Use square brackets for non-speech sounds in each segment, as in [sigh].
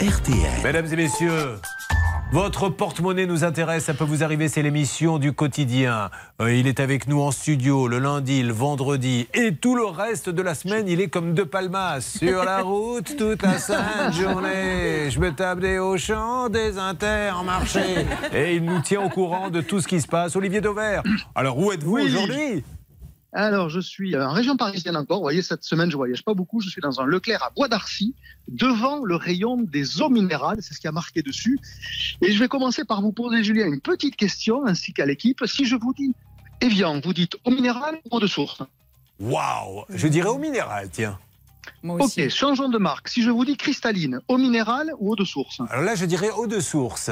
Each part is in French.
RTL. Mesdames et messieurs, votre porte-monnaie nous intéresse, ça peut vous arriver, c'est l'émission du quotidien. Euh, il est avec nous en studio le lundi, le vendredi et tout le reste de la semaine, il est comme deux palmas sur la [laughs] route toute la sainte journée. Je me tape des Auchan, des Intermarchés et il nous tient au courant de tout ce qui se passe. Olivier Dauvert, alors où êtes-vous Oui. aujourd'hui? Alors, je suis en région parisienne encore. Vous voyez, cette semaine, je voyage pas beaucoup. Je suis dans un Leclerc à Bois d'Arcy, devant le rayon des eaux minérales. C'est ce qui a marqué dessus. Et je vais commencer par vous poser, Julien, une petite question, ainsi qu'à l'équipe. Si je vous dis Evian, vous dites eau minérale ou eau de source? Waouh Je dirais au minéral, tiens. Moi aussi. Ok, changeons de marque. Si je vous dis cristalline, eau minérale ou eau de source? Alors là, je dirais eau de source.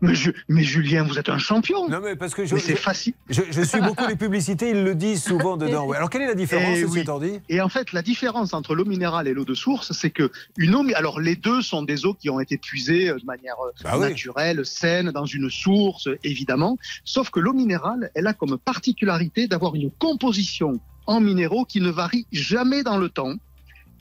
Mais, Ju- mais Julien, vous êtes un champion. Non, mais parce que je, mais c'est je, facile. je- je suis beaucoup les publicités, ils le disent souvent [laughs] dedans. Ouais. Alors quelle est la différence, Eh oui. étant dit Et en fait, la différence entre l'eau minérale et l'eau de source, c'est que une eau, alors les deux sont des eaux qui ont été puisées euh, de manière euh, Bah oui. naturelle, saine, dans une source, évidemment. Sauf que l'eau minérale, elle a comme particularité d'avoir une composition en minéraux qui ne varie jamais dans le temps.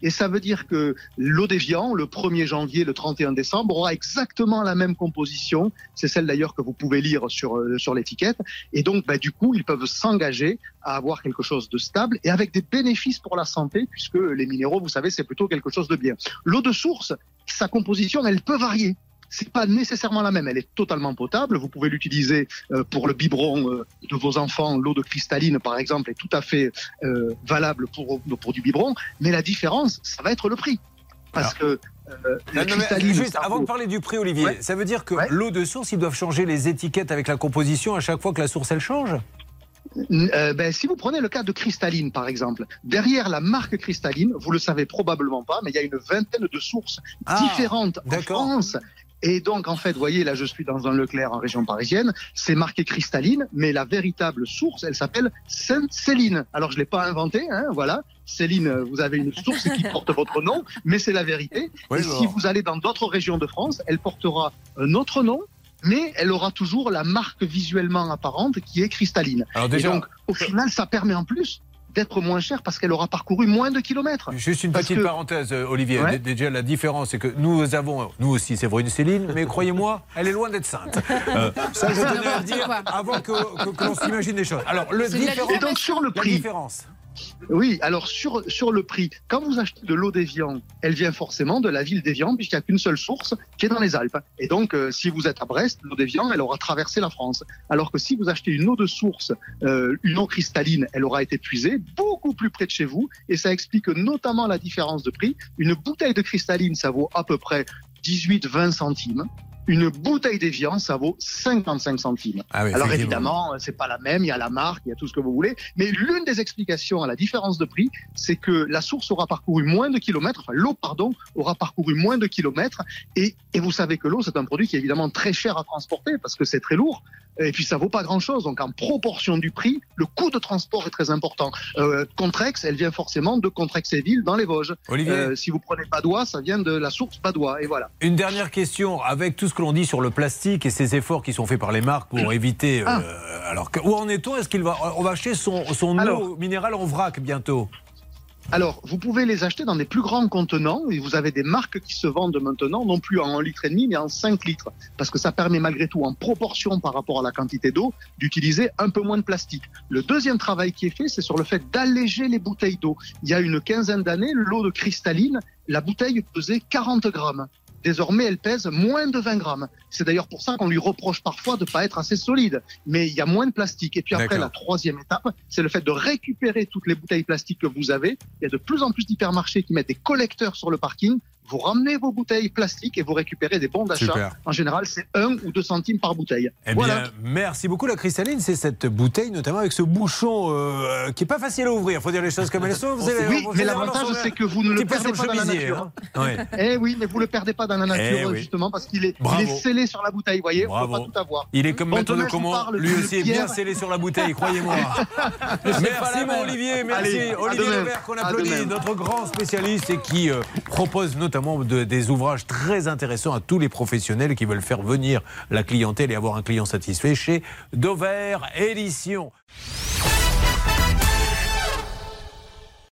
Et ça veut dire que l'eau d'Evian, le 1er janvier, le 31 décembre, aura exactement la même composition. C'est celle d'ailleurs que vous pouvez lire sur, euh, sur l'étiquette. Et donc, bah, du coup, ils peuvent s'engager à avoir quelque chose de stable et avec des bénéfices pour la santé, puisque les minéraux, vous savez, c'est plutôt quelque chose de bien. L'eau de source, sa composition, elle peut varier. C'est pas nécessairement la même. Elle est totalement potable. Vous pouvez l'utiliser euh, pour le biberon euh, de vos enfants. L'eau de cristalline, par exemple, est tout à fait euh, valable pour, pour du biberon. Mais la différence, ça va être le prix. Parce que euh, Non, mais juste avant de parler du prix, Olivier, Ouais. ça veut dire que Ouais. l'eau de source, ils doivent changer les étiquettes avec la composition à chaque fois que la source elle change? Euh, ben, si vous prenez le cas de Cristalline, par exemple, derrière la marque Cristalline, vous le savez probablement pas, mais il y a une vingtaine de sources Ah, différentes en. France. Et donc, en fait, vous voyez, là, je suis dans un Leclerc en région parisienne, c'est marqué Cristalline, mais la véritable source, elle s'appelle Sainte-Céline. Alors, je l'ai pas inventé, hein, voilà. Céline, vous avez une source qui [laughs] porte votre nom, mais c'est la vérité. Oui, et bon. si vous allez dans d'autres régions de France, elle portera un autre nom, mais elle aura toujours la marque visuellement apparente qui est Cristalline. Alors Et donc, au final, ça permet en plus d'être moins cher parce qu'elle aura parcouru moins de kilomètres. juste une parce petite que- parenthèse, euh, Olivier. Ouais. Déjà, la différence, c'est que nous avons, nous aussi, c'est vrai, une Céline, mais croyez-moi, [laughs] elle est loin d'être sainte. [laughs] Euh, ça, je tenais à dire avant que, que- que l'on s'imagine des choses. Alors, le la différent- Et donc, sur le la prix, différence. Oui, alors sur, sur le prix, quand vous achetez de l'eau d'Evian, elle vient forcément de la ville d'Evian, puisqu'il n'y a qu'une seule source qui est dans les Alpes. Et donc, euh, si vous êtes à Brest, l'eau d'Evian, elle aura traversé la France. Alors que si vous achetez une eau de source, euh, une eau cristalline, elle aura été puisée beaucoup plus près de chez vous. Et ça explique notamment la différence de prix. Une bouteille de cristalline, ça vaut à peu près 18-20 centimes. Une bouteille d'Evian, ça vaut 55 centimes. Ah oui, Alors évidemment, c'est pas la même, il y a la marque, il y a tout ce que vous voulez, mais l'une des explications à la différence de prix, c'est que la source aura parcouru moins de kilomètres, enfin l'eau, pardon, aura parcouru moins de kilomètres, et, et vous savez que l'eau, c'est un produit qui est évidemment très cher à transporter parce que c'est très lourd, et puis ça vaut pas grand-chose, donc en proportion du prix, le coût de transport est très important. Euh, Contrex, elle vient forcément de Contrexéville dans les Vosges. Olivier, Euh, si vous prenez Padois, ça vient de la source Padois, et voilà. Une dernière question, avec tout ce que l'on dit sur le plastique et ces efforts qui sont faits par les marques pour éviter. Ah. euh, alors, que- où en est-on? Est-ce qu'il va, on va acheter son, son Alors. eau minérale en vrac bientôt? Alors, vous pouvez les acheter dans des plus grands contenants et vous avez des marques qui se vendent maintenant, non plus en 1 litre et demi, mais en 5 litres. Parce que ça permet malgré tout, en proportion par rapport à la quantité d'eau, d'utiliser un peu moins de plastique. Le deuxième travail qui est fait, c'est sur le fait d'alléger les bouteilles d'eau. Il y a une quinzaine d'années, l'eau de cristalline, la bouteille pesait 40 grammes. Désormais, elle pèse moins de 20 grammes. C'est d'ailleurs pour ça qu'on lui reproche parfois de pas être assez solide. Mais il y a moins de plastique. Et puis après, la troisième étape, c'est le fait de récupérer toutes les bouteilles plastiques que vous avez. Il y a de plus en plus d'hypermarchés qui mettent des collecteurs sur le parking. Vous ramenez vos bouteilles plastiques et vous récupérez des bons d'achat. En général, c'est 1 ou 2 centimes par bouteille. Eh voilà. bien, merci beaucoup. La cristalline, c'est cette bouteille, notamment avec ce bouchon euh, qui est pas facile à ouvrir. faut dire les choses comme elles sont. Vous avez- oui, vous mais l'avantage, c'est que vous ne un le petit peu perdez pas le dans la chemisier, nature. hein. Ouais. [laughs] Eh oui, mais vous le perdez pas dans la nature, Eh oui. justement, parce qu'il est, il scellé sur la bouteille. Vous voyez, on Bravo. peut pas tout avoir. Il est comme maître de parle Lui aussi est bien scellé sur la bouteille, croyez-moi. [laughs] merci mon Olivier, merci. Allez, Olivier. Levert qu'on applaudit, notre grand spécialiste et qui euh, propose des ouvrages très intéressants à tous les professionnels qui veulent faire venir la clientèle et avoir un client satisfait chez Dover Édition.